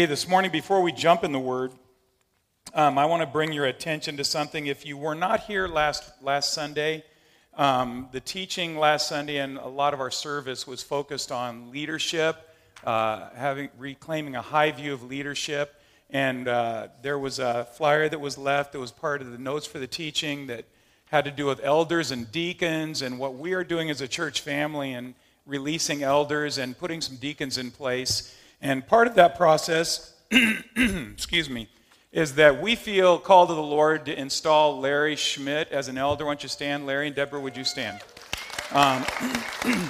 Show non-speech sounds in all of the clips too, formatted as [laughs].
Hey, this morning, before we jump in the Word, um, I want to bring your attention to something. If you were not here last, last Sunday, um, the teaching last Sunday and a lot of our service was focused on leadership, uh, having, reclaiming a high view of leadership. And uh, there was a flyer that was left that was part of the notes for the teaching that had to do with elders and deacons and what we are doing as a church family and releasing elders and putting some deacons in place. And part of that process, [clears throat] excuse me, is that we feel called to the Lord to install Larry Schmidt as an elder. Why don't you stand, Larry? And Deborah, would you stand? Um, [clears throat]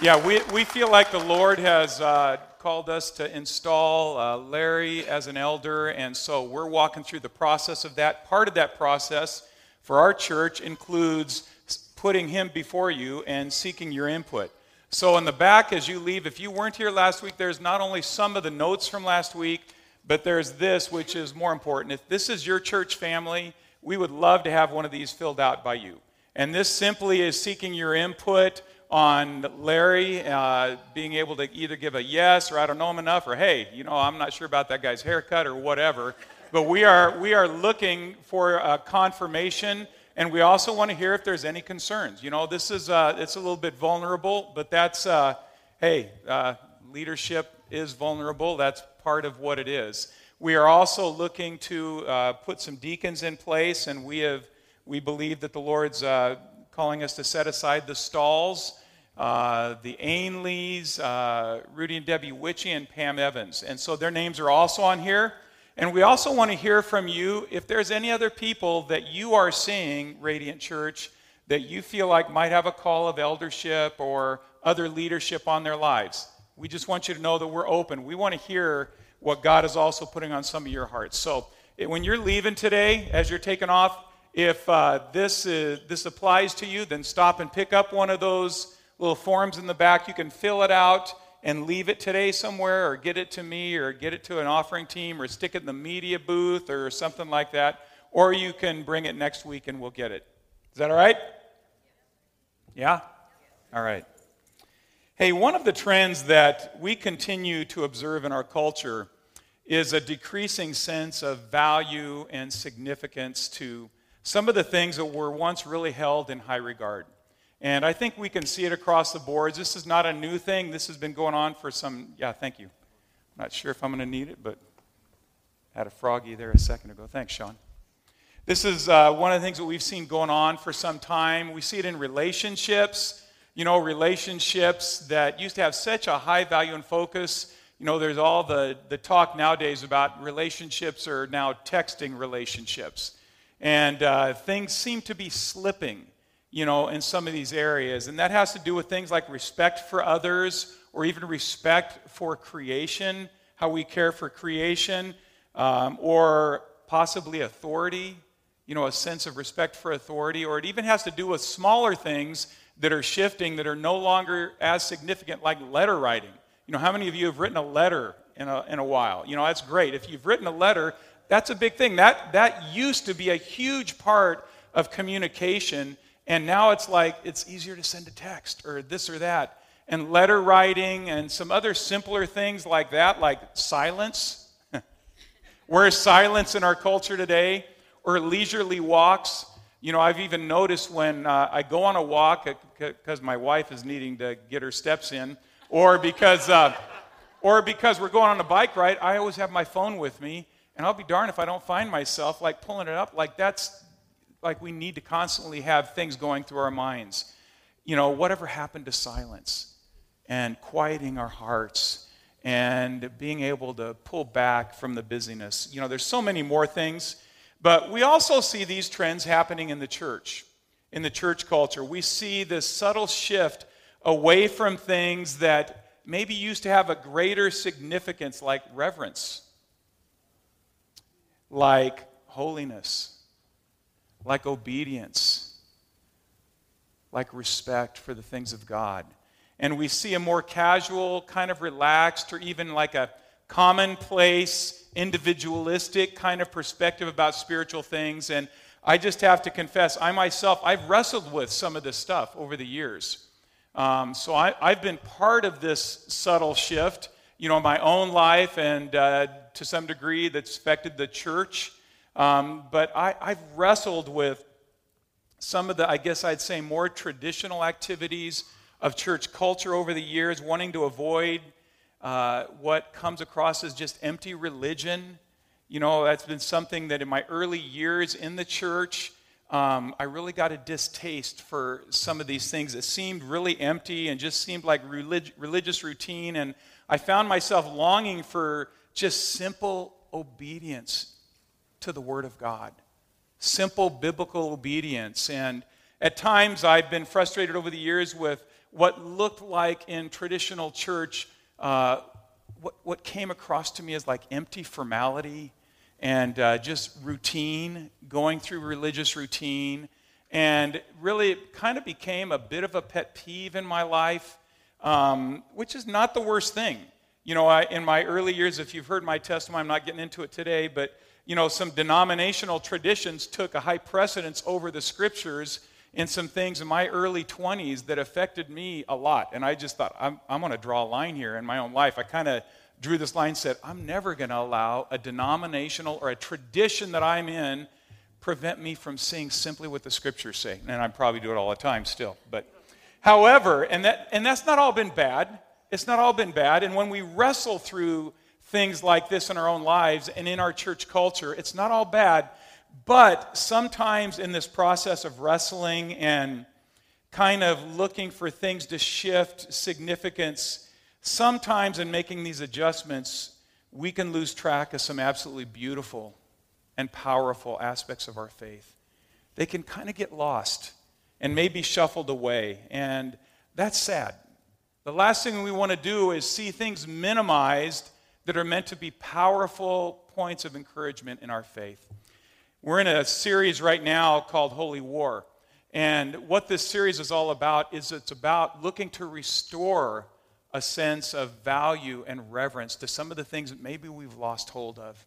yeah, we, we feel like the Lord has uh, called us to install uh, Larry as an elder, and so we're walking through the process of that. Part of that process for our church includes putting him before you and seeking your input. So, in the back, as you leave, if you weren't here last week, there's not only some of the notes from last week, but there's this, which is more important. If this is your church family, we would love to have one of these filled out by you. And this simply is seeking your input on Larry uh, being able to either give a yes or I don't know him enough or hey, you know, I'm not sure about that guy's haircut or whatever. But we are, we are looking for a confirmation and we also want to hear if there's any concerns. You know, this is uh, it's a little bit vulnerable, but that's uh, hey, uh, leadership is vulnerable. That's part of what it is. We are also looking to uh, put some deacons in place, and we have we believe that the Lord's uh, calling us to set aside the stalls. Uh, the Ainleys, Rudy and Debbie Witchy, and Pam Evans. And so their names are also on here. And we also want to hear from you if there's any other people that you are seeing, Radiant Church, that you feel like might have a call of eldership or other leadership on their lives. We just want you to know that we're open. We want to hear what God is also putting on some of your hearts. So when you're leaving today, as you're taking off, if uh, this, is, this applies to you, then stop and pick up one of those little forms in the back. You can fill it out and leave it today somewhere, or get it to me, or get it to an offering team, or stick it in the media booth, or something like that. Or you can bring it next week and we'll get it. Is that all right? Yeah? All right. Hey, one of the trends that we continue to observe in our culture is a decreasing sense of value and significance to some of the things that were once really held in high regard. And I think we can see it across the boards. This is not a new thing. This has been going on for some, yeah, thank you. I'm not sure if I'm going to need it, but I had a froggy there a second ago. Thanks, Sean. This is uh, one of the things that we've seen going on for some time. We see it in relationships. You know, relationships that used to have such a high value and focus. You know, there's all the, the talk nowadays about relationships are now texting relationships. And uh, things seem to be slipping you know, in some of these areas. And that has to do with things like respect for others or even respect for creation, how we care for creation, um, or possibly authority, you know, a sense of respect for authority. Or it even has to do with smaller things that are shifting that are no longer as significant, like letter writing. You know, how many of you have written a letter in a, in a while? You know, that's great. If you've written a letter, that's a big thing. That, that used to be a huge part of communication and now it's like it's easier to send a text or this or that. And letter writing and some other simpler things like that, like silence. [laughs] Where's silence in our culture today? Or leisurely walks. You know, I've even noticed when uh, I go on a walk because my wife is needing to get her steps in, or because, uh, or because we're going on a bike ride, I always have my phone with me, and I'll be darned if I don't find myself like pulling it up. Like that's like we need to constantly have things going through our minds. You know, whatever happened to silence and quieting our hearts and being able to pull back from the busyness. You know, there's so many more things, but we also see these trends happening in the church, in the church culture. We see this subtle shift away from things that maybe used to have a greater significance, like reverence, like holiness, like obedience, like respect for the things of God. And we see a more casual, kind of relaxed, or even like a commonplace, individualistic kind of perspective about spiritual things. And I just have to confess, I myself, I've wrestled with some of this stuff over the years. Um, so I, have been part of this subtle shift, you know, in my own life, and uh, to some degree that's affected the church. Um, but I, I've wrestled with some of the, I guess I'd say, more traditional activities of church culture over the years, wanting to avoid uh, what comes across as just empty religion. You know, that's been something that in my early years in the church, um, I really got a distaste for some of these things that seemed really empty and just seemed like relig- religious routine. And I found myself longing for just simple obedience to the Word of God, simple biblical obedience. And at times I've been frustrated over the years with what looked like in traditional church, uh, what, what came across to me as like empty formality and uh, just routine, going through religious routine. And really, it kind of became a bit of a pet peeve in my life, um, which is not the worst thing. You know, I, in my early years, if you've heard my testimony, I'm not getting into it today, but, you know, some denominational traditions took a high precedence over the scriptures in some things in my early 20s that affected me a lot. And I just thought, I'm, I'm going to draw a line here in my own life. I kind of drew this line said, I'm never going to allow a denominational or a tradition that I'm in prevent me from seeing simply what the scriptures say. And I probably do it all the time still. But however, and that and that's not all been bad. It's not all been bad. And when we wrestle through things like this in our own lives and in our church culture, it's not all bad. But sometimes in this process of wrestling and kind of looking for things to shift significance, sometimes in making these adjustments, we can lose track of some absolutely beautiful and powerful aspects of our faith. They can kind of get lost and maybe shuffled away, and that's sad. The last thing we want to do is see things minimized that are meant to be powerful points of encouragement in our faith. We're in a series right now called Holy Awe. And what this series is all about is it's about looking to restore a sense of value and reverence to some of the things that maybe we've lost hold of.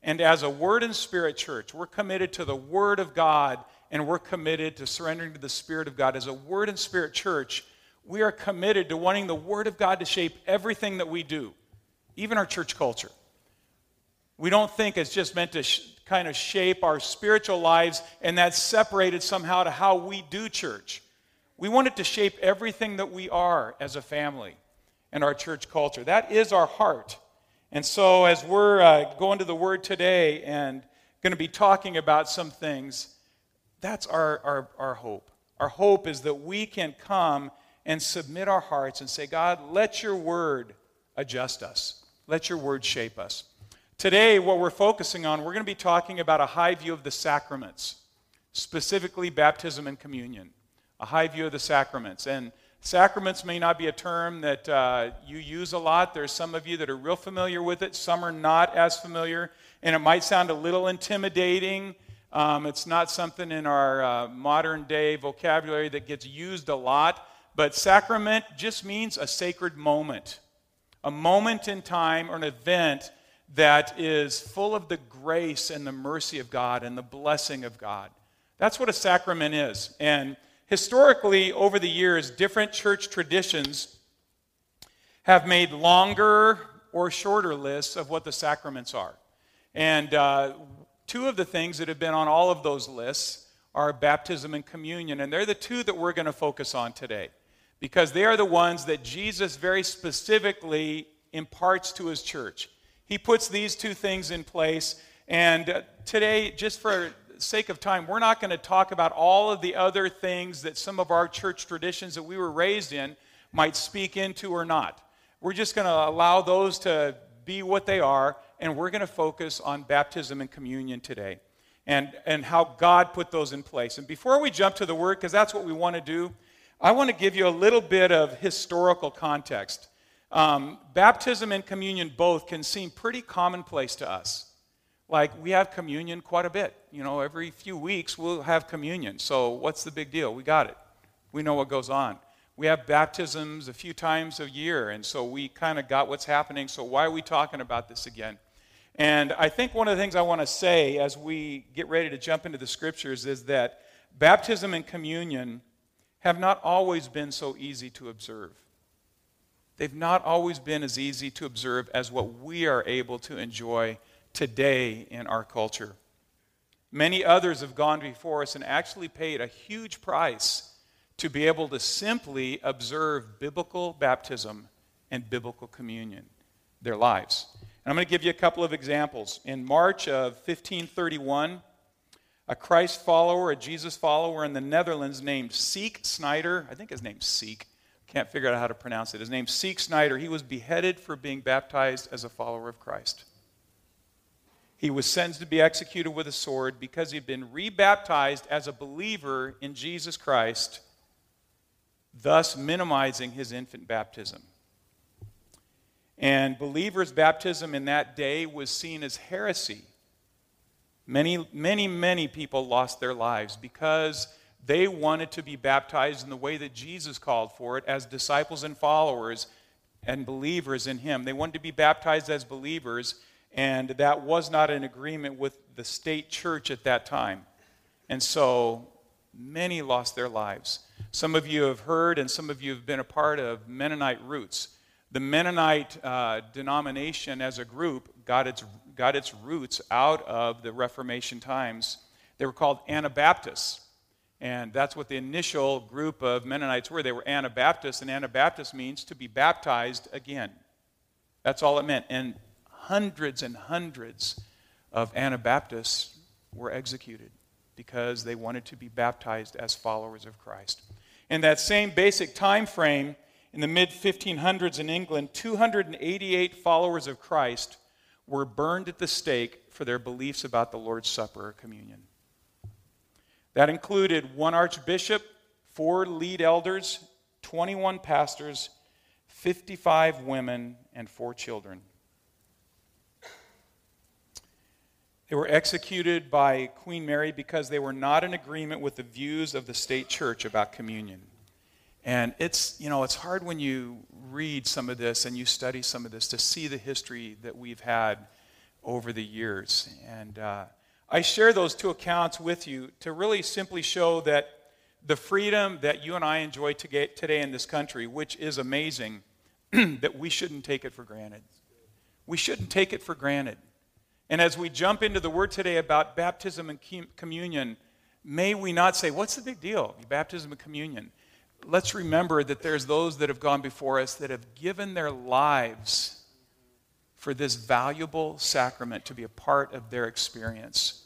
And as a Word and Spirit church, we're committed to the Word of God and we're committed to surrendering to the Spirit of God. As a Word and Spirit church, we are committed to wanting the Word of God to shape everything that we do, even our church culture. We don't think it's just meant to sh- kind of shape our spiritual lives and that's separated somehow to how we do church. We want it to shape everything that we are as a family and our church culture. That is our heart. And so, as we're uh, going to the Word today and going to be talking about some things, that's our, our, our hope. Our hope is that we can come and submit our hearts and say, God, let your Word adjust us, let your Word shape us. Today, what we're focusing on, we're going to be talking about a high view of the sacraments, specifically baptism and communion. A high view of the sacraments. And Sacraments may not be a term that uh, you use a lot. There's some of you that are real familiar with it, some are not as familiar, and it might sound a little intimidating. Um, it's not something in our uh, modern day vocabulary that gets used a lot, but sacrament just means a sacred moment, a moment in time or an event that is full of the grace and the mercy of God and the blessing of God. That's what a sacrament is. And Historically, over the years, different church traditions have made longer or shorter lists of what the sacraments are. And uh, two of the things that have been on all of those lists are baptism and communion. And they're the two that we're going to focus on today because they are the ones that Jesus very specifically imparts to his church. He puts these two things in place. And uh, today, just for sake of time, we're not going to talk about all of the other things that some of our church traditions that we were raised in might speak into or not. We're just going to allow those to be what they are, and we're going to focus on baptism and communion today and, and how God put those in place. And before we jump to the word, because that's what we want to do, I want to give you a little bit of historical context. Um, baptism and communion both can seem pretty commonplace to us. Like we have communion quite a bit. You know, every few weeks we'll have communion. So what's the big deal? We got it. We know what goes on. We have baptisms a few times a year, and so we kind of got what's happening. So why are we talking about this again? And I think one of the things I want to say as we get ready to jump into the scriptures is that baptism and communion have not always been so easy to observe. They've not always been as easy to observe as what we are able to enjoy today in our culture. Many others have gone before us and actually paid a huge price to be able to simply observe biblical baptism and biblical communion, their lives. And I'm going to give you a couple of examples. In March of 1531, a Christ follower, a Jesus follower in the Netherlands named Seek Snyder, I think his name's Seek, can't figure out how to pronounce it. His name's Seek Snyder. He was beheaded for being baptized as a follower of Christ. He was sentenced to be executed with a sword because he'd been rebaptized as a believer in Jesus Christ, thus minimizing his infant baptism. And believers' baptism in that day was seen as heresy. Many, many, many people lost their lives because they wanted to be baptized in the way that Jesus called for it as disciples and followers and believers in Him. They wanted to be baptized as believers, and that was not in agreement with the state church at that time. And so many lost their lives. Some of you have heard, and some of you have been a part of Mennonite roots. The Mennonite uh, denomination as a group got its, got its roots out of the Reformation times. They were called Anabaptists. And that's what the initial group of Mennonites were. They were Anabaptists, and Anabaptist means to be baptized again. That's all it meant. And hundreds and hundreds of Anabaptists were executed because they wanted to be baptized as followers of Christ. In that same basic time frame, in the mid 1500s in England, 288 followers of Christ were burned at the stake for their beliefs about the Lord's Supper or communion. That included one archbishop, four lead elders, 21 pastors, 55 women, and four children. They were executed by Queen Mary because they were not in agreement with the views of the state church about communion. And it's, you know, it's hard when you read some of this and you study some of this to see the history that we've had over the years. And uh, I share those two accounts with you to really simply show that the freedom that you and I enjoy today in this country, which is amazing, [clears throat] that we shouldn't take it for granted. We shouldn't take it for granted. And as we jump into the word today about baptism and communion, may we not say, What's the big deal? Baptism and communion let's remember that there's those that have gone before us that have given their lives for this valuable sacrament to be a part of their experience.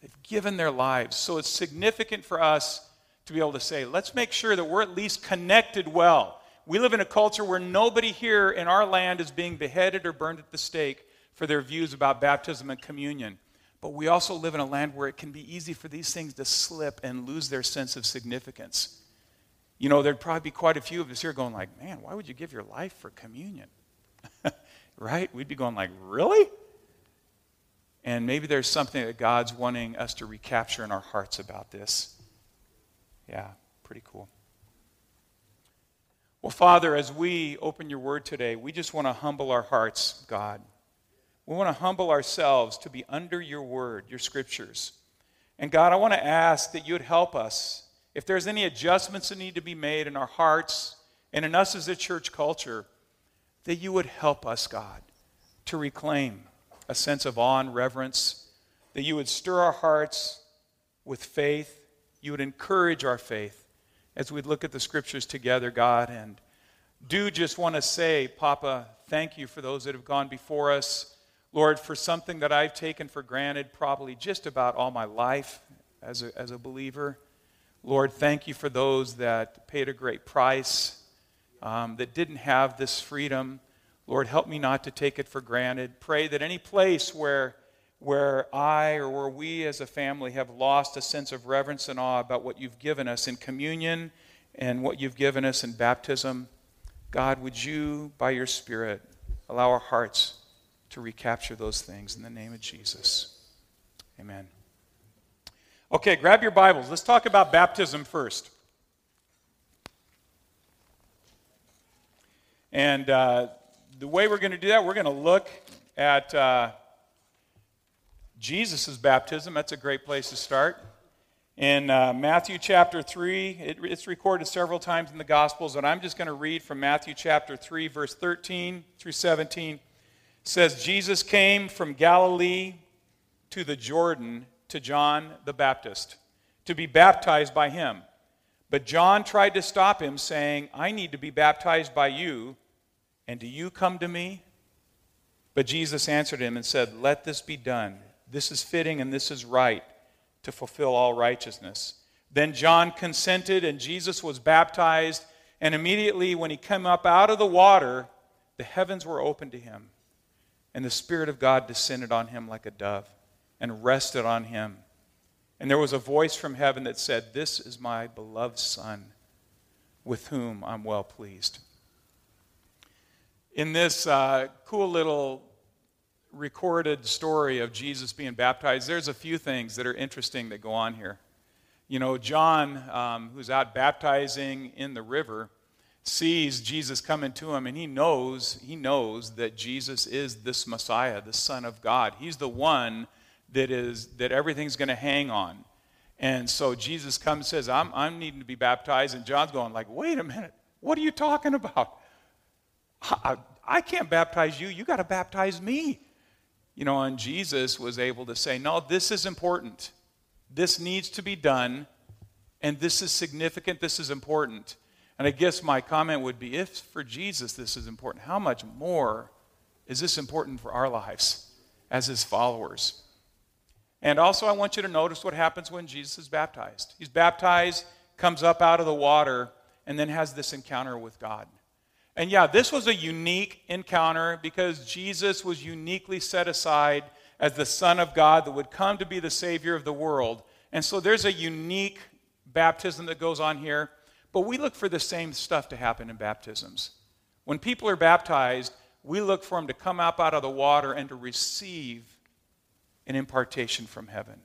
They've given their lives. So it's significant for us to be able to say, let's make sure that we're at least connected well. We live in a culture where nobody here in our land is being beheaded or burned at the stake for their views about baptism and communion. But we also live in a land where it can be easy for these things to slip and lose their sense of significance. You know, there'd probably be quite a few of us here going like, man, why would you give your life for communion? [laughs] right? We'd be going like, really? And maybe there's something that God's wanting us to recapture in our hearts about this. Yeah, pretty cool. Well, Father, as we open your word today, we just want to humble our hearts, God. We want to humble ourselves to be under your word, your scriptures. And God, I want to ask that you would help us if there's any adjustments that need to be made in our hearts and in us as a church culture, that you would help us, God, to reclaim a sense of awe and reverence, that you would stir our hearts with faith, you would encourage our faith as we look at the scriptures together, God. And do just want to say, Papa, thank you for those that have gone before us. Lord, for something that I've taken for granted probably just about all my life as a, as a believer. Lord, thank you for those that paid a great price, um, that didn't have this freedom. Lord, help me not to take it for granted. Pray that any place where, where I or where we as a family have lost a sense of reverence and awe about what you've given us in communion and what you've given us in baptism, God, would you, by your Spirit, allow our hearts to recapture those things in the name of Jesus? Amen. Okay, grab your Bibles. Let's talk about baptism first. And uh, the way we're going to do that, we're going to look at uh, Jesus' baptism. That's a great place to start. In uh, Matthew chapter 3, it, it's recorded several times in the Gospels, and I'm just going to read from Matthew chapter 3, verse 13 through 17. It says, Jesus came from Galilee to the Jordan to John the Baptist to be baptized by him. But John tried to stop him, saying, I need to be baptized by you, and do you come to me? But Jesus answered him and said, Let this be done. This is fitting and this is right to fulfill all righteousness. Then John consented, and Jesus was baptized. And immediately, when he came up out of the water, the heavens were opened to him, and the Spirit of God descended on him like a dove and rested on him. And there was a voice from heaven that said, This is my beloved Son, with whom I'm well pleased. In this uh, cool little recorded story of Jesus being baptized, there's a few things that are interesting that go on here. You know, John, um, who's out baptizing in the river, sees Jesus coming to him, and he knows he knows that Jesus is this Messiah, the Son of God. He's the one that is that everything's going to hang on. And so Jesus comes and says, I'm, I'm needing to be baptized. And John's going like, wait a minute, what are you talking about? I, I can't baptize you. You got to baptize me. You know, and Jesus was able to say, no, this is important. This needs to be done. And this is significant. This is important. And I guess my comment would be if for Jesus this is important, how much more is this important for our lives as his followers? And also, I want you to notice what happens when Jesus is baptized. He's baptized, comes up out of the water, and then has this encounter with God. And yeah, this was a unique encounter because Jesus was uniquely set aside as the Son of God that would come to be the Savior of the world. And so there's a unique baptism that goes on here, but we look for the same stuff to happen in baptisms. When people are baptized, we look for them to come up out of the water and to receive an impartation from heaven.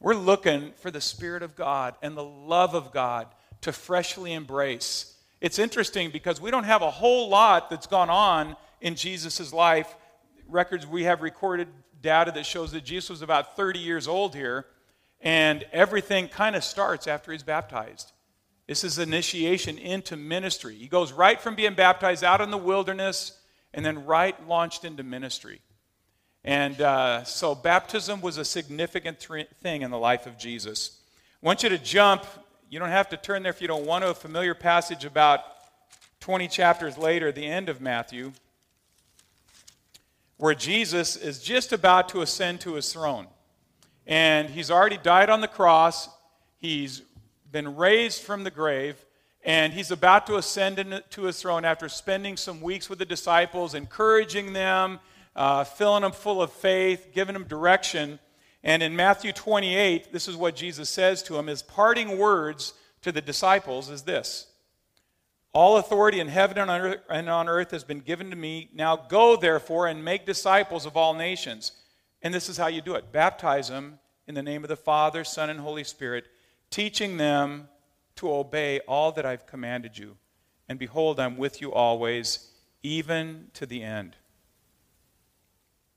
We're looking for the Spirit of God and the love of God to freshly embrace. It's interesting because we don't have a whole lot that's gone on in Jesus' life. Records we have recorded data that shows that Jesus was about 30 years old here, and everything kind of starts after he's baptized. This is initiation into ministry. He goes right from being baptized out in the wilderness and then right launched into ministry. And uh, so baptism was a significant th- thing in the life of Jesus. I want you to jump. You don't have to turn there if you don't want to. A familiar passage about 20 chapters later, the end of Matthew, where Jesus is just about to ascend to his throne. And he's already died on the cross, he's been raised from the grave, and he's about to ascend to his throne after spending some weeks with the disciples, encouraging them uh, filling them full of faith, giving them direction. And in Matthew 28, this is what Jesus says to them. His parting words to the disciples is this All authority in heaven and on earth has been given to me. Now go, therefore, and make disciples of all nations. And this is how you do it baptize them in the name of the Father, Son, and Holy Spirit, teaching them to obey all that I've commanded you. And behold, I'm with you always, even to the end.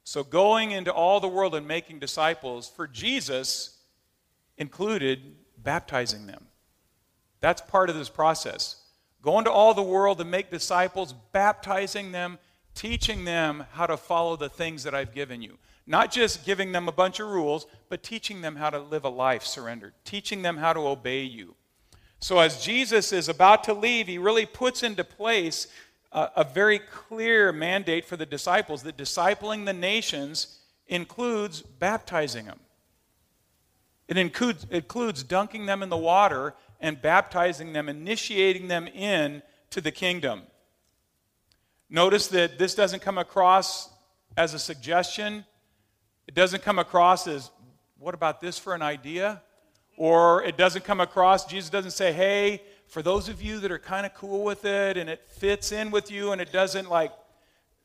So, going into all the world and making disciples for Jesus included baptizing them. That's part of this process. Go into all the world and make disciples, baptizing them, teaching them how to follow the things that I've given you. Not just giving them a bunch of rules, but teaching them how to live a life surrendered, teaching them how to obey you. So, as Jesus is about to leave, he really puts into place a, a very clear mandate for the disciples that discipling the nations includes baptizing them. It includes, includes dunking them in the water and baptizing them, initiating them in to the kingdom. Notice that this doesn't come across as a suggestion. It doesn't come across as, what about this for an idea? Or it doesn't come across, Jesus doesn't say, hey, for those of you that are kind of cool with it and it fits in with you and it doesn't like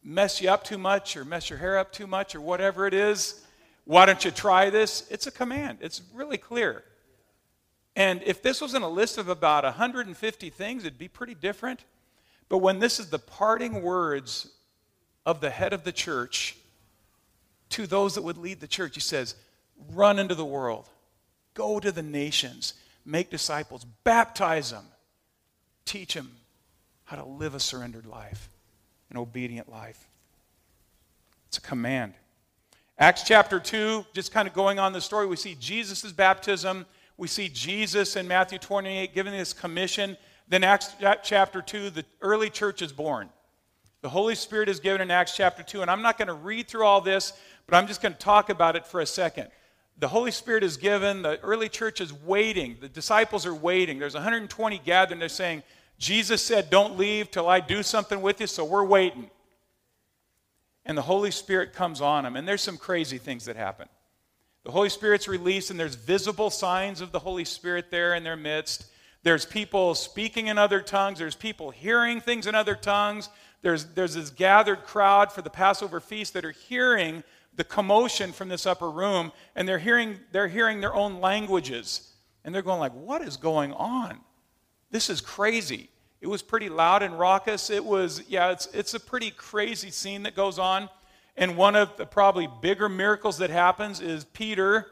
mess you up too much or mess your hair up too much or whatever it is, why don't you try this? It's a command. It's really clear. And if this was in a list of about 150 things, it'd be pretty different. But when this is the parting words of the head of the church to those that would lead the church, he says, Run into the world, go to the nations, make disciples, baptize them, teach them how to live a surrendered life, an obedient life. It's a command. Acts chapter 2, just kind of going on the story, we see Jesus' baptism. We see Jesus in Matthew 28 giving this commission. Then, Acts chapter 2, the early church is born. The Holy Spirit is given in Acts chapter 2. And I'm not going to read through all this, but I'm just going to talk about it for a second. The Holy Spirit is given. The early church is waiting. The disciples are waiting. There's 120 gathered, and they're saying, Jesus said, Don't leave till I do something with you, so we're waiting and the Holy Spirit comes on them. And there's some crazy things that happen. The Holy Spirit's released, and there's visible signs of the Holy Spirit there in their midst. There's people speaking in other tongues. There's people hearing things in other tongues. There's, there's this gathered crowd for the Passover feast that are hearing the commotion from this upper room, and they're hearing, they're hearing their own languages. And they're going like, what is going on? This is crazy. It was pretty loud and raucous. It was, yeah, it's, it's a pretty crazy scene that goes on. And one of the probably bigger miracles that happens is Peter,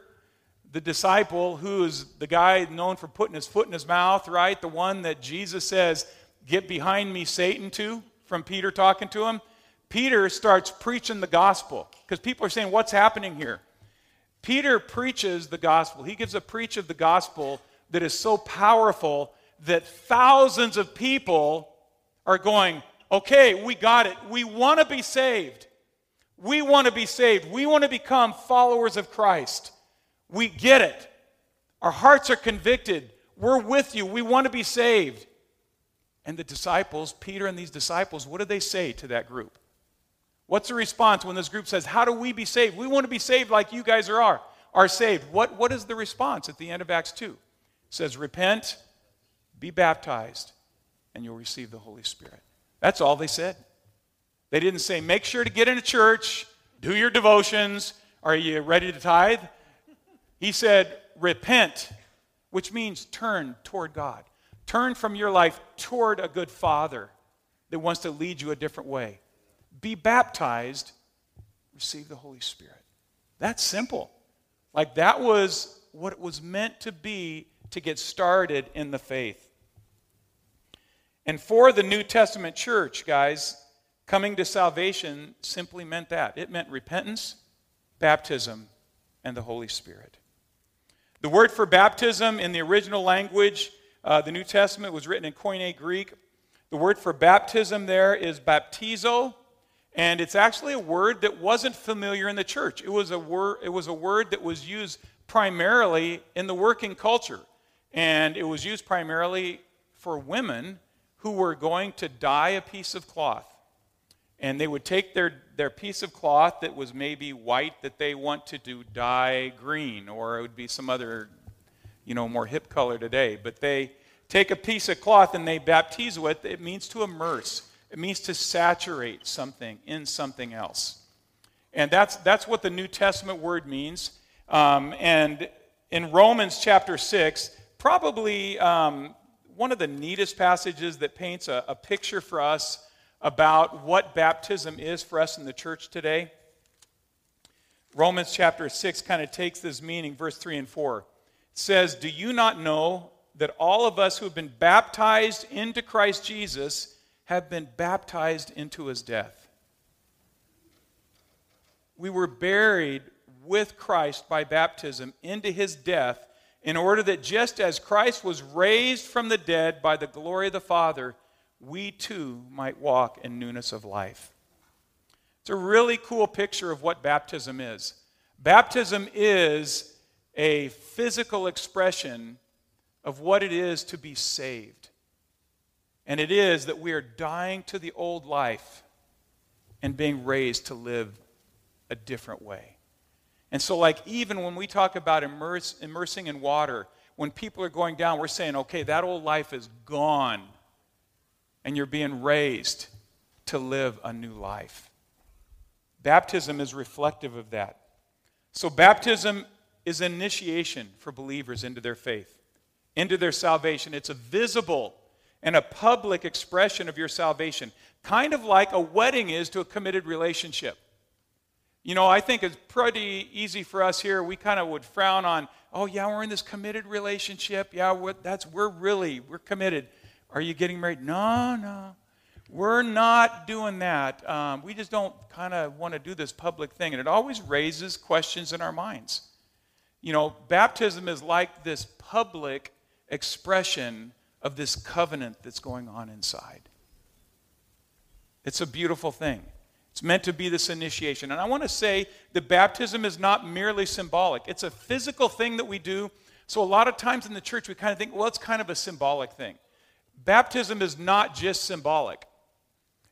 the disciple, who is the guy known for putting his foot in his mouth, right? The one that Jesus says, Get behind me, Satan, to, from Peter talking to him. Peter starts preaching the gospel because people are saying, What's happening here? Peter preaches the gospel. He gives a preach of the gospel that is so powerful that thousands of people are going, okay, we got it. We want to be saved. We want to be saved. We want to become followers of Christ. We get it. Our hearts are convicted. We're with you. We want to be saved. And the disciples, Peter and these disciples, what do they say to that group? What's the response when this group says, How do we be saved? We want to be saved like you guys are, are saved. What, what is the response at the end of Acts 2? It says, Repent be baptized, and you'll receive the Holy Spirit. That's all they said. They didn't say, make sure to get into church, do your devotions. Are you ready to tithe? He said, repent, which means turn toward God. Turn from your life toward a good father that wants to lead you a different way. Be baptized, receive the Holy Spirit. That's simple. Like that was what it was meant to be to get started in the faith. And for the New Testament church, guys, coming to salvation simply meant that it meant repentance, baptism, and the Holy Spirit. The word for baptism in the original language, uh, the New Testament was written in Koine Greek. The word for baptism there is baptizo, and it's actually a word that wasn't familiar in the church. It was a word, it was a word that was used primarily in the working culture, and it was used primarily for women who were going to dye a piece of cloth. And they would take their, their piece of cloth that was maybe white that they want to do dye green, or it would be some other, you know, more hip color today. But they take a piece of cloth and they baptize with it. It means to immerse, it means to saturate something in something else. And that's, that's what the New Testament word means. Um, and in Romans chapter 6, probably um, one of the neatest passages that paints a, a picture for us about what baptism is for us in the church today. Romans chapter 6 kind of takes this meaning, verse 3 and 4. It says, Do you not know that all of us who have been baptized into Christ Jesus have been baptized into his death? We were buried with Christ by baptism into his death in order that just as Christ was raised from the dead by the glory of the Father, we too might walk in newness of life. It's a really cool picture of what baptism is. Baptism is a physical expression of what it is to be saved. And it is that we are dying to the old life and being raised to live a different way. And so, like, even when we talk about immerse, immersing in water, when people are going down, we're saying, okay, that old life is gone, and you're being raised to live a new life. Baptism is reflective of that. So, baptism is initiation for believers into their faith, into their salvation. It's a visible and a public expression of your salvation, kind of like a wedding is to a committed relationship. You know, I think it's pretty easy for us here. We kind of would frown on, oh yeah, we're in this committed relationship. Yeah, we're, that's we're really we're committed. Are you getting married? No, no, we're not doing that. Um, we just don't kind of want to do this public thing, and it always raises questions in our minds. You know, baptism is like this public expression of this covenant that's going on inside. It's a beautiful thing. It's meant to be this initiation. And I want to say that baptism is not merely symbolic, it's a physical thing that we do. So, a lot of times in the church, we kind of think, well, it's kind of a symbolic thing. Baptism is not just symbolic.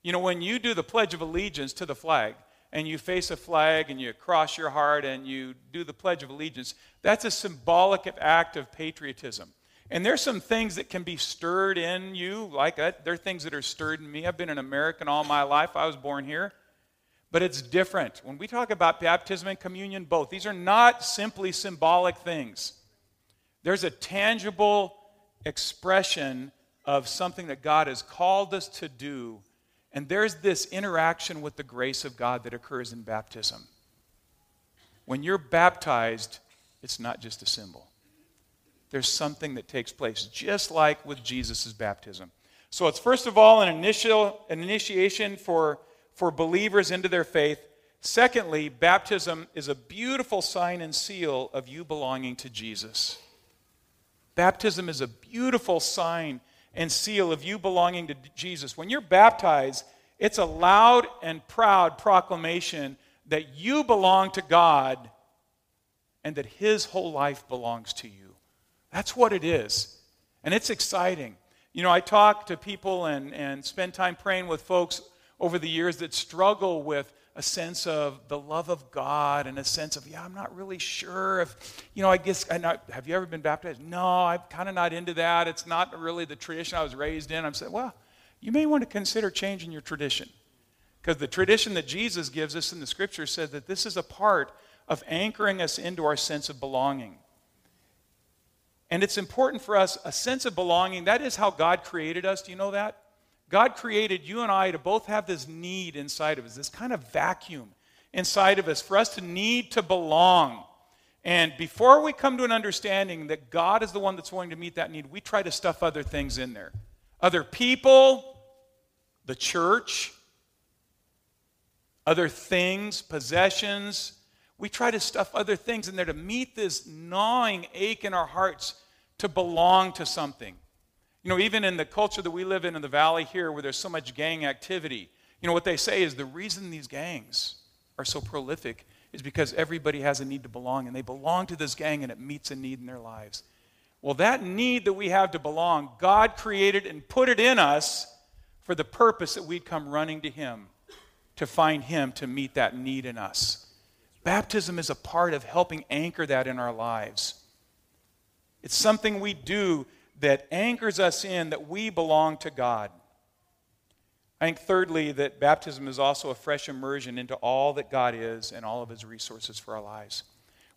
You know, when you do the Pledge of Allegiance to the flag, and you face a flag and you cross your heart and you do the Pledge of Allegiance, that's a symbolic act of patriotism. And there's some things that can be stirred in you, like that. There are things that are stirred in me. I've been an American all my life. I was born here. But it's different. When we talk about baptism and communion, both, these are not simply symbolic things. There's a tangible expression of something that God has called us to do. And there's this interaction with the grace of God that occurs in baptism. When you're baptized, it's not just a symbol there's something that takes place, just like with Jesus' baptism. So it's first of all an initial an initiation for, for believers into their faith. Secondly, baptism is a beautiful sign and seal of you belonging to Jesus. Baptism is a beautiful sign and seal of you belonging to Jesus. When you're baptized, it's a loud and proud proclamation that you belong to God and that His whole life belongs to you. That's what it is. And it's exciting. You know, I talk to people and, and spend time praying with folks over the years that struggle with a sense of the love of God and a sense of, yeah, I'm not really sure if, you know, I guess, I'm have you ever been baptized? No, I'm kind of not into that. It's not really the tradition I was raised in. I'm saying, well, you may want to consider changing your tradition. Because the tradition that Jesus gives us in the scripture said that this is a part of anchoring us into our sense of belonging. And it's important for us, a sense of belonging. That is how God created us. Do you know that? God created you and I to both have this need inside of us, this kind of vacuum inside of us, for us to need to belong. And before we come to an understanding that God is the one that's willing to meet that need, we try to stuff other things in there. Other people, the church, other things, possessions, we try to stuff other things in there to meet this gnawing ache in our hearts to belong to something. You know, even in the culture that we live in in the valley here, where there's so much gang activity, you know, what they say is the reason these gangs are so prolific is because everybody has a need to belong, and they belong to this gang and it meets a need in their lives. Well, that need that we have to belong, God created and put it in us for the purpose that we'd come running to Him to find Him to meet that need in us. Baptism is a part of helping anchor that in our lives. It's something we do that anchors us in that we belong to God. I think, thirdly, that baptism is also a fresh immersion into all that God is and all of his resources for our lives.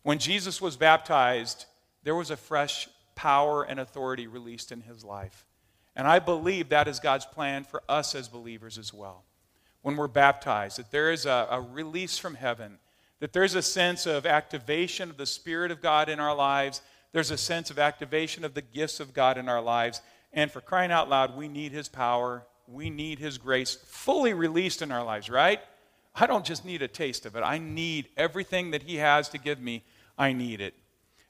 When Jesus was baptized, there was a fresh power and authority released in his life. And I believe that is God's plan for us as believers as well. When we're baptized, that there is a, a release from heaven that there's a sense of activation of the Spirit of God in our lives. There's a sense of activation of the gifts of God in our lives. And for crying out loud, we need His power. We need His grace fully released in our lives, right? I don't just need a taste of it. I need everything that He has to give me. I need it.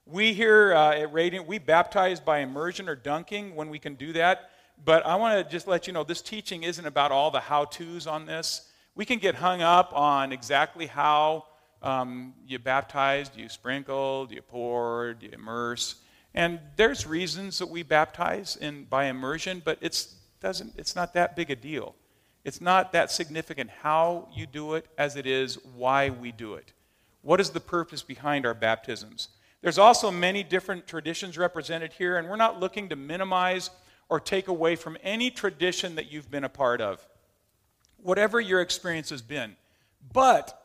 We here uh, at Radiant, we baptize by immersion or dunking when we can do that. But I want to just let you know this teaching isn't about all the how to's on this. We can get hung up on exactly how um, you baptized, you sprinkled, you poured, you immerse. And there's reasons that we baptize in, by immersion, but it's, doesn't, it's not that big a deal. It's not that significant how you do it as it is why we do it. What is the purpose behind our baptisms? There's also many different traditions represented here, and we're not looking to minimize or take away from any tradition that you've been a part of, whatever your experience has been. But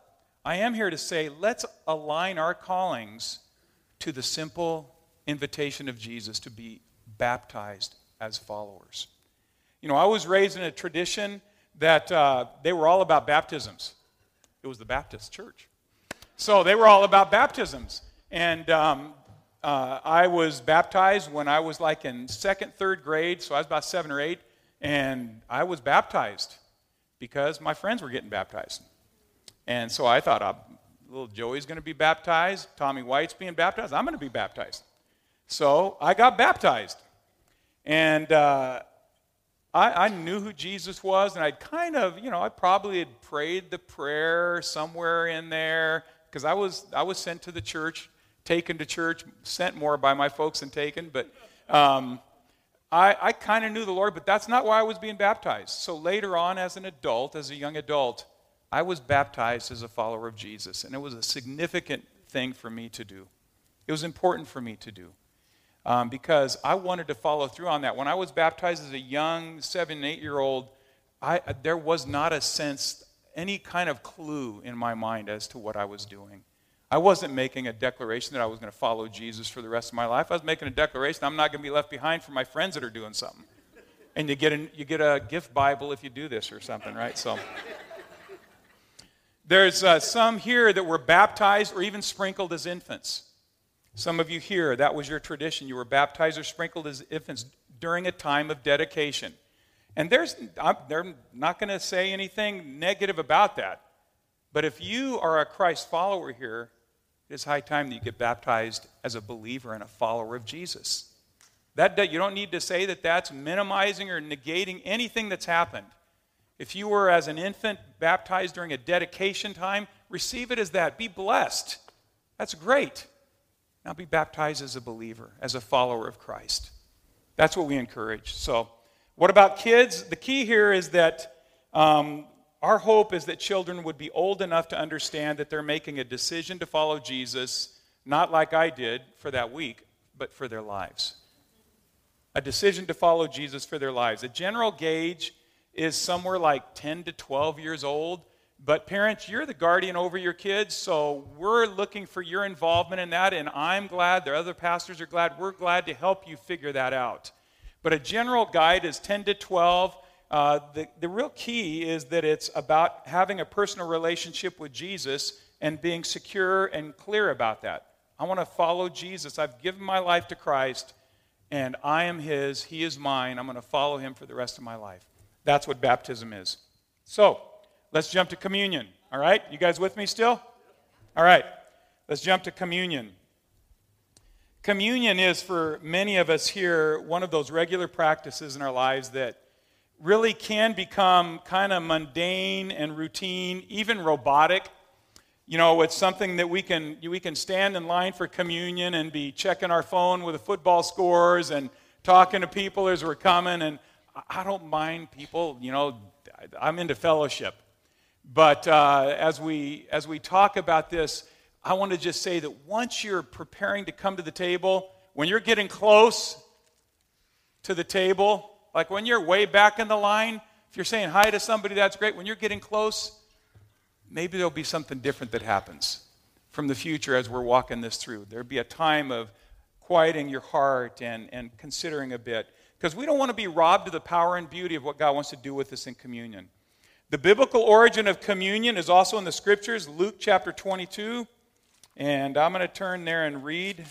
I am here to say let's align our callings to the simple invitation of Jesus to be baptized as followers. You know, I was raised in a tradition that uh, they were all about baptisms. It was the Baptist church. So they were all about baptisms. And um, uh, I was baptized when I was like in second, third grade, so I was about seven or eight, and I was baptized because my friends were getting baptized. And so I thought, uh, little Joey's going to be baptized, Tommy White's being baptized, I'm going to be baptized. So I got baptized. And uh, I, I, knew who Jesus was, and I'd kind of, you know, I probably had prayed the prayer somewhere in there because I was, I was sent to the church taken to church, sent more by my folks than taken, but um, I, I kind of knew the Lord, but that's not why I was being baptized. So later on, as an adult, as a young adult, I was baptized as a follower of Jesus, and it was a significant thing for me to do. It was important for me to do um, because I wanted to follow through on that. When I was baptized as a young seven, eight year old, I, there was not a sense, any kind of clue in my mind as to what I was doing. I wasn't making a declaration that I was going to follow Jesus for the rest of my life. I was making a declaration I'm not going to be left behind for my friends that are doing something. And you get, a, you get a gift Bible if you do this or something, right? So there's uh, some here that were baptized or even sprinkled as infants. Some of you here, that was your tradition. You were baptized or sprinkled as infants during a time of dedication. And there's, I'm, they're not going to say anything negative about that. But if you are a Christ follower here, it is high time that you get baptized as a believer and a follower of Jesus. That, you don't need to say that that's minimizing or negating anything that's happened. If you were as an infant baptized during a dedication time, receive it as that. Be blessed. That's great. Now be baptized as a believer, as a follower of Christ. That's what we encourage. So, what about kids? The key here is that um, our hope is that children would be old enough to understand that they're making a decision to follow Jesus, not like I did for that week, but for their lives. A decision to follow Jesus for their lives. A general gauge is somewhere like 10 to 12 years old. But parents, you're the guardian over your kids, so we're looking for your involvement in that, and I'm glad, the other pastors are glad, we're glad to help you figure that out. But a general guide is 10 to 12. Uh, the, the real key is that it's about having a personal relationship with Jesus and being secure and clear about that. I want to follow Jesus. I've given my life to Christ, and I am His. He is mine. I'm going to follow Him for the rest of my life. That's what baptism is. So, let's jump to communion. All right? You guys with me still? All right. Let's jump to communion. Communion is, for many of us here, one of those regular practices in our lives that really can become kind of mundane and routine, even robotic. You know, it's something that we can, we can stand in line for communion and be checking our phone with the football scores and talking to people as we're coming. And I don't mind people, you know, I'm into fellowship. But uh, as, we, as we talk about this, I want to just say that once you're preparing to come to the table, when you're getting close to the table, like when you're way back in the line, if you're saying hi to somebody, that's great. When you're getting close, maybe there'll be something different that happens from the future as we're walking this through. There'll be a time of quieting your heart and, and considering a bit. Because we don't want to be robbed of the power and beauty of what God wants to do with us in communion. The biblical origin of communion is also in the scriptures, Luke chapter 22. And I'm going to turn there and read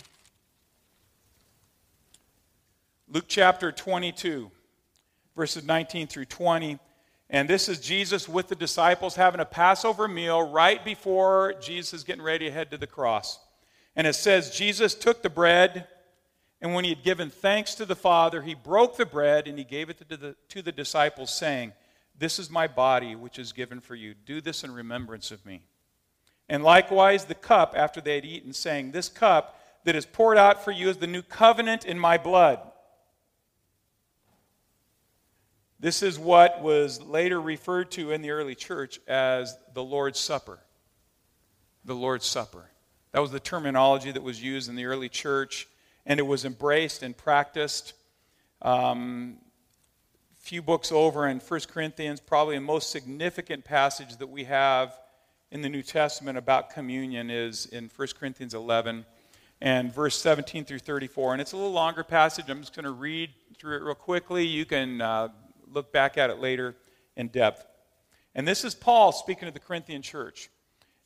Luke chapter 22 verses 19 through 20. And this is Jesus with the disciples having a Passover meal right before Jesus is getting ready to head to the cross. And it says, Jesus took the bread, and when he had given thanks to the Father, he broke the bread and he gave it to the, to the disciples, saying, This is my body, which is given for you. Do this in remembrance of me. And likewise, the cup after they had eaten, saying, This cup that is poured out for you is the new covenant in my blood. This is what was later referred to in the early church as the Lord's Supper. The Lord's Supper. That was the terminology that was used in the early church, and it was embraced and practiced. Um, few books over in 1 Corinthians, probably the most significant passage that we have in the New Testament about communion is in 1 Corinthians 11 and verse 17 through 34. And it's a little longer passage. I'm just going to read through it real quickly. You can uh, look back at it later in depth. And this is Paul speaking to the Corinthian church.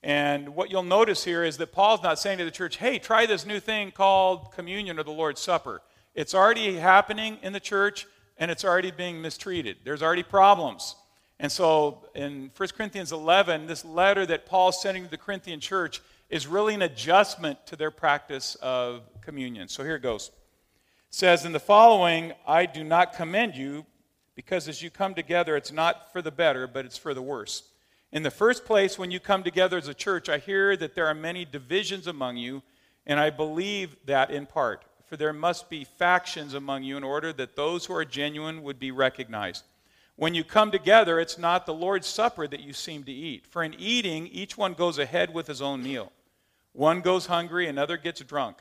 And what you'll notice here is that Paul's not saying to the church, hey, try this new thing called communion or the Lord's Supper. It's already happening in the church and it's already being mistreated. There's already problems. And so in 1 Corinthians 11, this letter that Paul's sending to the Corinthian church is really an adjustment to their practice of communion. So here it goes. It says, In the following, I do not commend you, because as you come together, it's not for the better, but it's for the worse. In the first place, when you come together as a church, I hear that there are many divisions among you, and I believe that in part for there must be factions among you in order that those who are genuine would be recognized. When you come together, it's not the Lord's Supper that you seem to eat. For in eating, each one goes ahead with his own meal. One goes hungry, another gets drunk.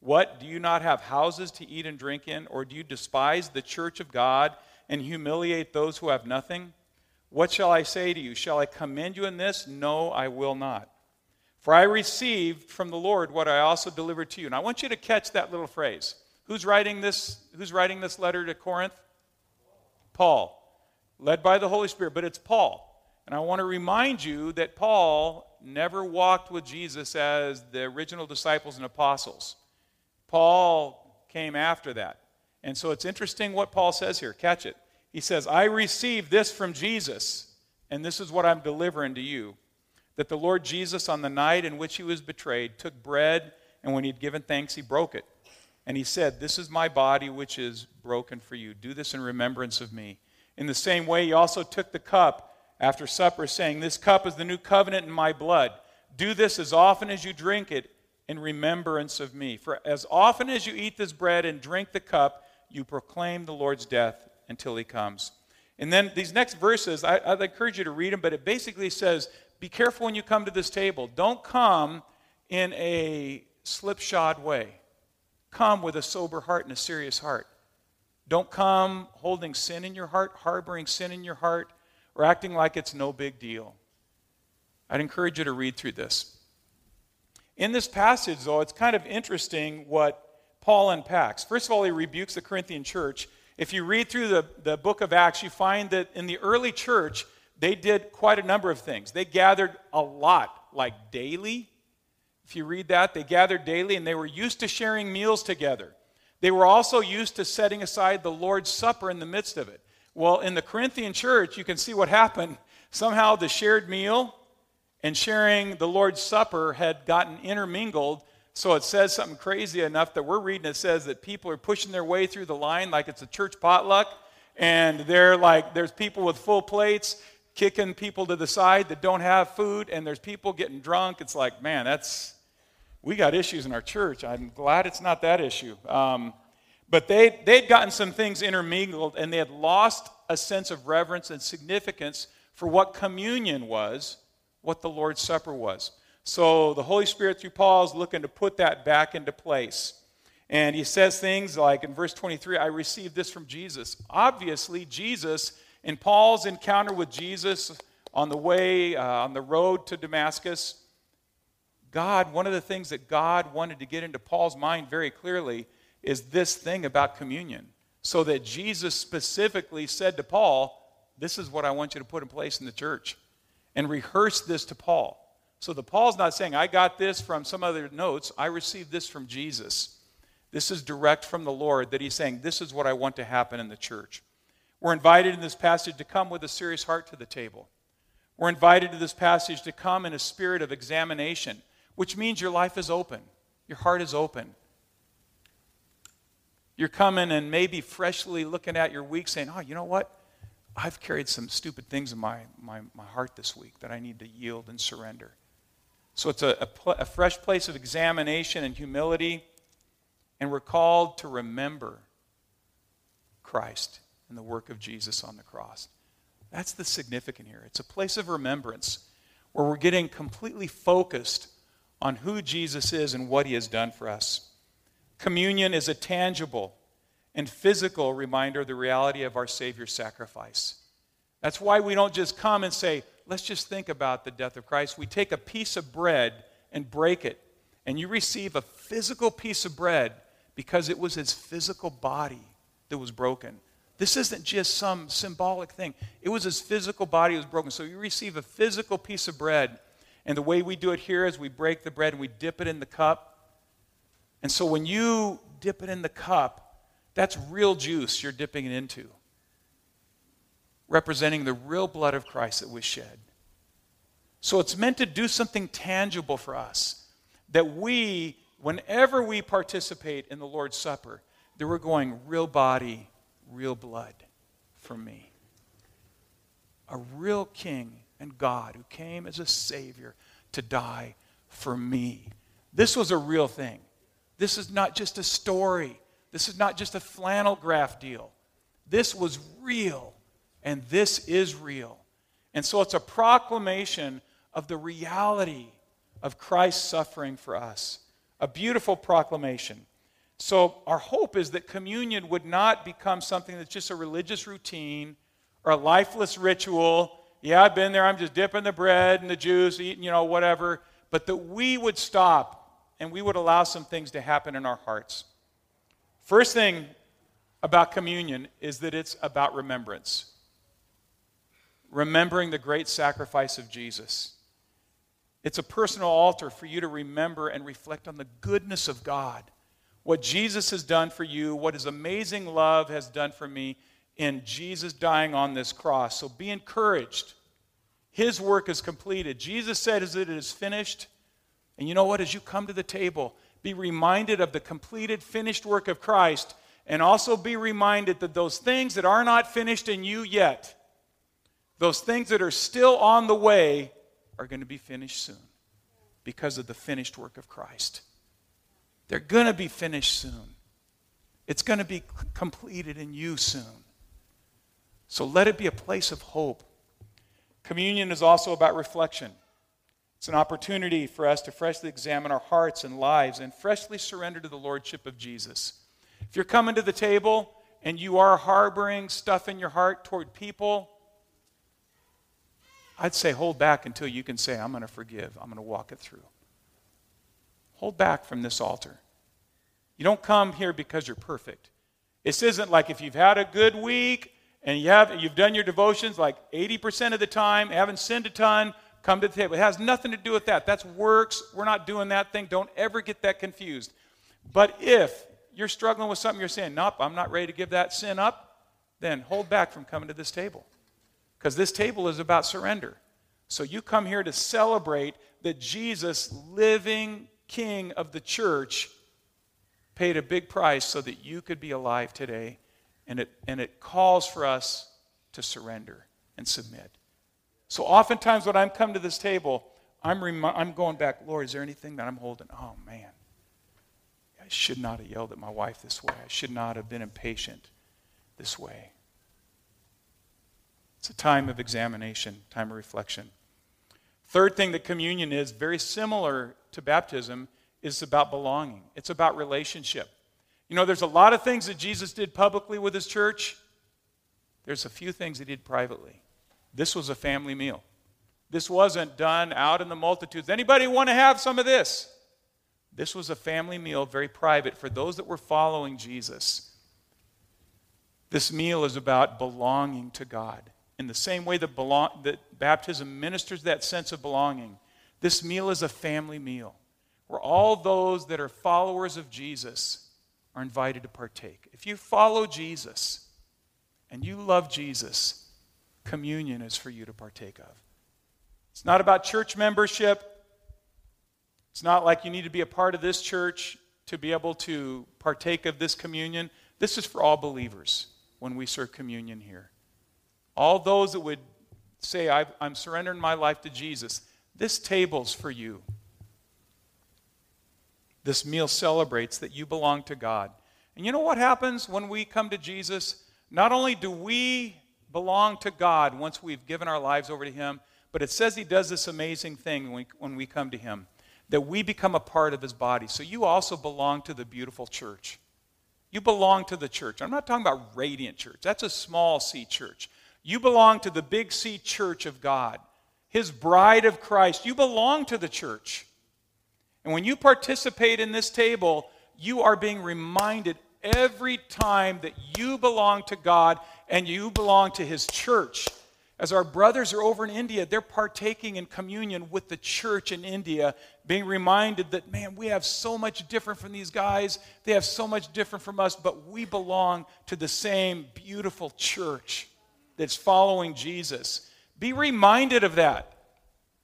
What? Do you not have houses to eat and drink in? Or do you despise the church of God and humiliate those who have nothing? What shall I say to you? Shall I commend you in this? No, I will not. For I received from the Lord what I also delivered to you. And I want you to catch that little phrase. Who's writing this, who's writing this letter to Corinth? Paul. Led by the Holy Spirit, but it's Paul. And I want to remind you that Paul never walked with Jesus as the original disciples and apostles. Paul came after that. And so it's interesting what Paul says here. Catch it. He says, I received this from Jesus, and this is what I'm delivering to you that the Lord Jesus, on the night in which he was betrayed, took bread, and when he had given thanks, he broke it. And he said, This is my body, which is broken for you. Do this in remembrance of me. In the same way, he also took the cup after supper, saying, This cup is the new covenant in my blood. Do this as often as you drink it in remembrance of me. For as often as you eat this bread and drink the cup, you proclaim the Lord's death until he comes. And then these next verses, I, would encourage you to read them, but it basically says, be careful when you come to this table. Don't come in a slipshod way. Come with a sober heart and a serious heart. Don't come holding sin in your heart, harboring sin in your heart, or acting like it's no big deal. I'd encourage you to read through this. In this passage, though, it's kind of interesting what Paul unpacks. First of all, he rebukes the Corinthian church. If you read through the, the book of Acts, you find that in the early church, they did quite a number of things. They gathered a lot, like daily. If you read that, they gathered daily and they were used to sharing meals together. They were also used to setting aside the Lord's Supper in the midst of it. Well, in the Corinthian church, you can see what happened. [laughs] Somehow the shared meal and sharing the Lord's Supper had gotten intermingled. So it says something crazy enough that we're reading it says that people are pushing their way through the line like it's a church potluck. And they're like, there's people with full plates kicking people to the side that don't have food, and there's people getting drunk. It's like, man, that's, we got issues in our church. I'm glad it's not that issue. Um, but they, they'd gotten some things intermingled, and they had lost a sense of reverence and significance for what communion was, what the Lord's Supper was. So the Holy Spirit, through Paul, is looking to put that back into place. And he says things like in verse 23 I received this from Jesus. Obviously, Jesus in Paul's encounter with Jesus on the way, uh, on the road to Damascus, God, one of the things that God wanted to get into Paul's mind very clearly is this thing about communion. So that Jesus specifically said to Paul, This is what I want you to put in place in the church. And rehearse this to Paul. So the Paul's not saying, I got this from some other notes. I received this from Jesus. This is direct from the Lord that he's saying, This is what I want to happen in the church. We're invited in this passage to come with a serious heart to the table. We're invited to this passage to come in a spirit of examination, which means your life is open, your heart is open. You're coming and maybe freshly looking at your week saying, Oh, you know what? I've carried some stupid things in my, my, my heart this week that I need to yield and surrender. So it's a, a, a fresh place of examination and humility, and we're called to remember Christ and the work of Jesus on the cross. That's the significant here. It's a place of remembrance where we're getting completely focused on who Jesus is and what he has done for us. Communion is a tangible and physical reminder of the reality of our Savior's sacrifice. That's why we don't just come and say, let's just think about the death of Christ. We take a piece of bread and break it, and you receive a physical piece of bread because it was his physical body that was broken. This isn't just some symbolic thing. It was his physical body that was broken. So you receive a physical piece of bread. And the way we do it here is we break the bread and we dip it in the cup. And so when you dip it in the cup, that's real juice you're dipping it into, representing the real blood of Christ that was shed. So it's meant to do something tangible for us that we, whenever we participate in the Lord's Supper, that we're going real body, real blood for me. A real king and God who came as a Savior to die for me. This was a real thing. This is not just a story. This is not just a flannel graph deal. This was real, and this is real. And so it's a proclamation of the reality of Christ's suffering for us. A beautiful proclamation. So, our hope is that communion would not become something that's just a religious routine or a lifeless ritual. Yeah, I've been there. I'm just dipping the bread and the juice, eating, you know, whatever. But that we would stop and we would allow some things to happen in our hearts. First thing about communion is that it's about remembrance. Remembering the great sacrifice of Jesus. It's a personal altar for you to remember and reflect on the goodness of God what Jesus has done for you, what his amazing love has done for me in Jesus dying on this cross. So be encouraged. His work is completed. Jesus said that it is finished. And you know what? As you come to the table, be reminded of the completed, finished work of Christ, and also be reminded that those things that are not finished in you yet, those things that are still on the way, are going to be finished soon because of the finished work of Christ. They're going to be finished soon. It's going to be completed in you soon. So let it be a place of hope. Communion is also about reflection. It's an opportunity for us to freshly examine our hearts and lives and freshly surrender to the Lordship of Jesus. If you're coming to the table and you are harboring stuff in your heart toward people, I'd say hold back until you can say, I'm going to forgive. I'm going to walk it through. Hold back from this altar. You don't come here because you're perfect. This isn't like if you've had a good week and you have, you've done your devotions like 80% of the time, haven't sinned a ton, come to the table. It has nothing to do with that. That's works. We're not doing that thing. Don't ever get that confused. But if you're struggling with something, you're saying, nope, I'm not ready to give that sin up, then hold back from coming to this table. Because this table is about surrender. So you come here to celebrate that Jesus, living King of the church, paid a big price so that you could be alive today. And it, and it calls for us to surrender and submit. So oftentimes when I'm come to this table, I'm, rem- I'm going back, Lord, is there anything that I'm holding? Oh, man. I should not have yelled at my wife this way. I should not have been impatient this way. It's a time of examination, time of reflection. Third thing that communion is, very similar to baptism, is about belonging. It's about relationship. You know, there's a lot of things that Jesus did publicly with his church. There's a few things he did privately. This was a family meal. This wasn't done out in the multitudes. Anybody want to have some of this? This was a family meal, very private, for those that were following Jesus. This meal is about belonging to God. In the same way that, belong, that baptism ministers that sense of belonging, this meal is a family meal where all those that are followers of Jesus are invited to partake. If you follow Jesus and you love Jesus, communion is for you to partake of. It's not about church membership. It's not like you need to be a part of this church to be able to partake of this communion. This is for all believers when we serve communion here. All those that would say, I'm surrendering my life to Jesus, this table's for you. This meal celebrates that you belong to God. And you know what happens when we come to Jesus? Not only do we belong to God once we've given our lives over to Him, but it says He does this amazing thing when we, when we come to Him that we become a part of his body. So you also belong to the beautiful church. You belong to the church. I'm not talking about radiant church, that's a small c church. You belong to the big C church of God, his bride of Christ. You belong to the church. And when you participate in this table, you are being reminded every time that you belong to God and you belong to his church. As our brothers are over in India, they're partaking in communion with the church in India, being reminded that, man, we have so much different from these guys. They have so much different from us, but we belong to the same beautiful church that's following Jesus. Be reminded of that.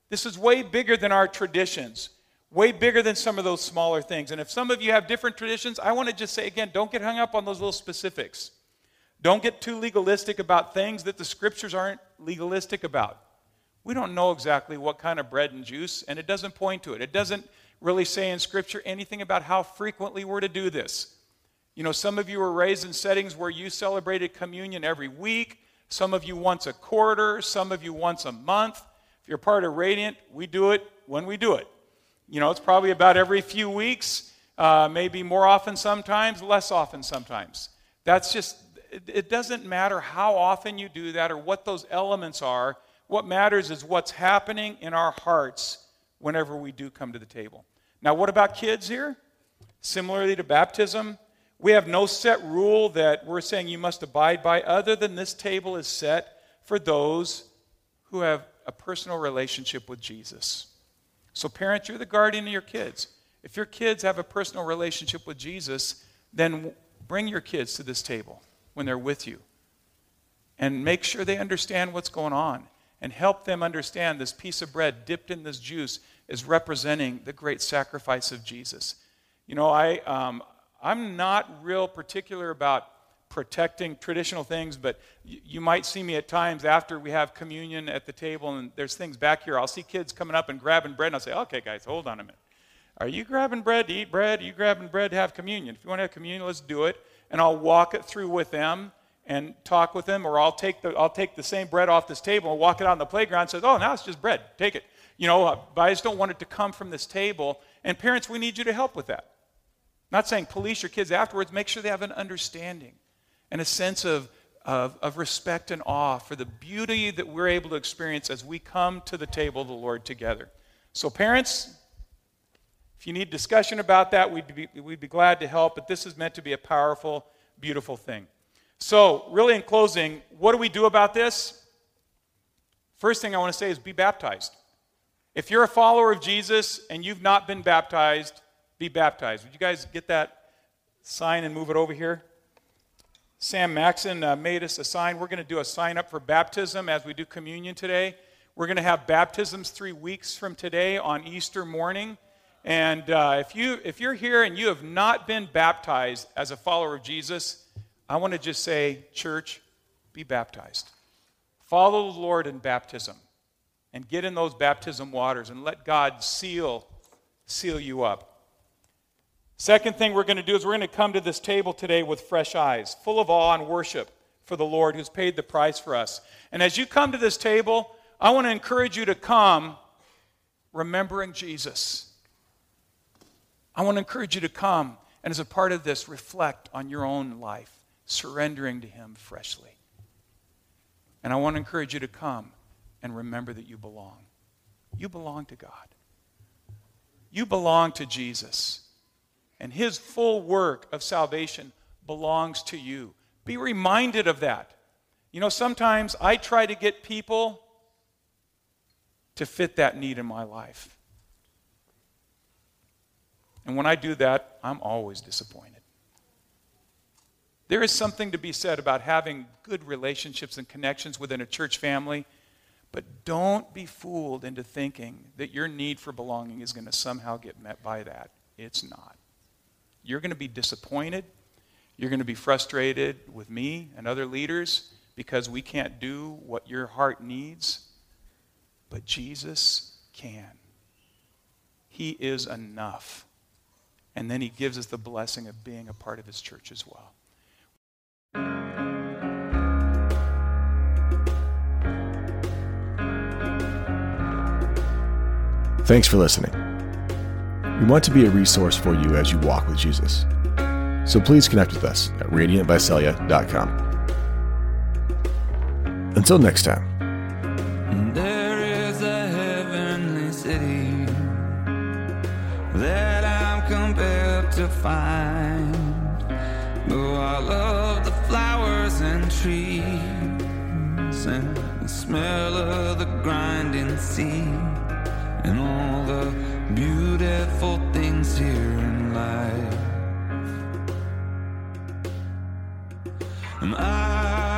This is way bigger than our traditions, way bigger than some of those smaller things. And if some of you have different traditions, I want to just say again don't get hung up on those little specifics. Don't get too legalistic about things that the scriptures aren't legalistic about. We don't know exactly what kind of bread and juice, and it doesn't point to it. It doesn't really say in scripture anything about how frequently we're to do this. You know, some of you were raised in settings where you celebrated communion every week, some of you once a quarter, some of you once a month. If you're part of Radiant, we do it when we do it. You know, it's probably about every few weeks, uh, maybe more often sometimes, less often sometimes. That's just it doesn't matter how often you do that or what those elements are. What matters is what's happening in our hearts whenever we do come to the table. Now, what about kids here? Similarly to baptism, we have no set rule that we're saying you must abide by, other than this table is set for those who have a personal relationship with Jesus. So, parents, you're the guardian of your kids. If your kids have a personal relationship with Jesus, then bring your kids to this table when they're with you. And make sure they understand what's going on and help them understand this piece of bread dipped in this juice is representing the great sacrifice of Jesus. You know, I, um, I'm not real particular about protecting traditional things, but you, might see me at times after we have communion at the table and there's things back here. I'll see kids coming up and grabbing bread, and I'll say, okay, guys, hold on a minute. Are you grabbing bread to eat bread? Are you grabbing bread to have communion? If you want to have communion, let's do it and I'll walk it through with them and talk with them, or I'll take the, I'll take the same bread off this table and walk it out on the playground and say, oh, now it's just bread. Take it. You know, uh, but I just don't want it to come from this table. And parents, we need you to help with that. Not saying police your kids afterwards. Make sure they have an understanding and a sense of, of, of respect and awe for the beauty that we're able to experience as we come to the table of the Lord together. So, parents, if you need discussion about that, we'd be, we'd be glad to help, but this is meant to be a powerful, beautiful thing. So, really, in closing, what do we do about this? First thing I want to say is be baptized. If you're a follower of Jesus and you've not been baptized, be baptized. Would you guys get that sign and move it over here? Sam Maxon uh, made us a sign. We're going to do a sign up for baptism as we do communion today. We're going to have baptisms three weeks from today on Easter morning. And uh, if, you, if you're here and you have not been baptized as a follower of Jesus, I want to just say, church, be baptized. Follow the Lord in baptism and get in those baptism waters and let God seal, seal you up. Second thing we're going to do is we're going to come to this table today with fresh eyes, full of awe and worship for the Lord who's paid the price for us. And as you come to this table, I want to encourage you to come remembering Jesus. I want to encourage you to come and, as a part of this, reflect on your own life, surrendering to Him freshly. And I want to encourage you to come and remember that you belong. You belong to God. You belong to Jesus. And His full work of salvation belongs to you. Be reminded of that. You know, sometimes I try to get people to fit that need in my life. And when I do that, I'm always disappointed. There is something to be said about having good relationships and connections within a church family, but don't be fooled into thinking that your need for belonging is going to somehow get met by that. It's not. You're going to be disappointed. You're going to be frustrated with me and other leaders because we can't do what your heart needs. But Jesus can. He is enough. And then he gives us the blessing of being a part of his church as well. Thanks for listening. We want to be a resource for you as you walk with Jesus. So please connect with us at radiantvisalia.com. Until next time. There is a heavenly city that I'm compelled to find. I love the flowers and trees and the smell of the grinding sea and all the beautiful things here in life. And I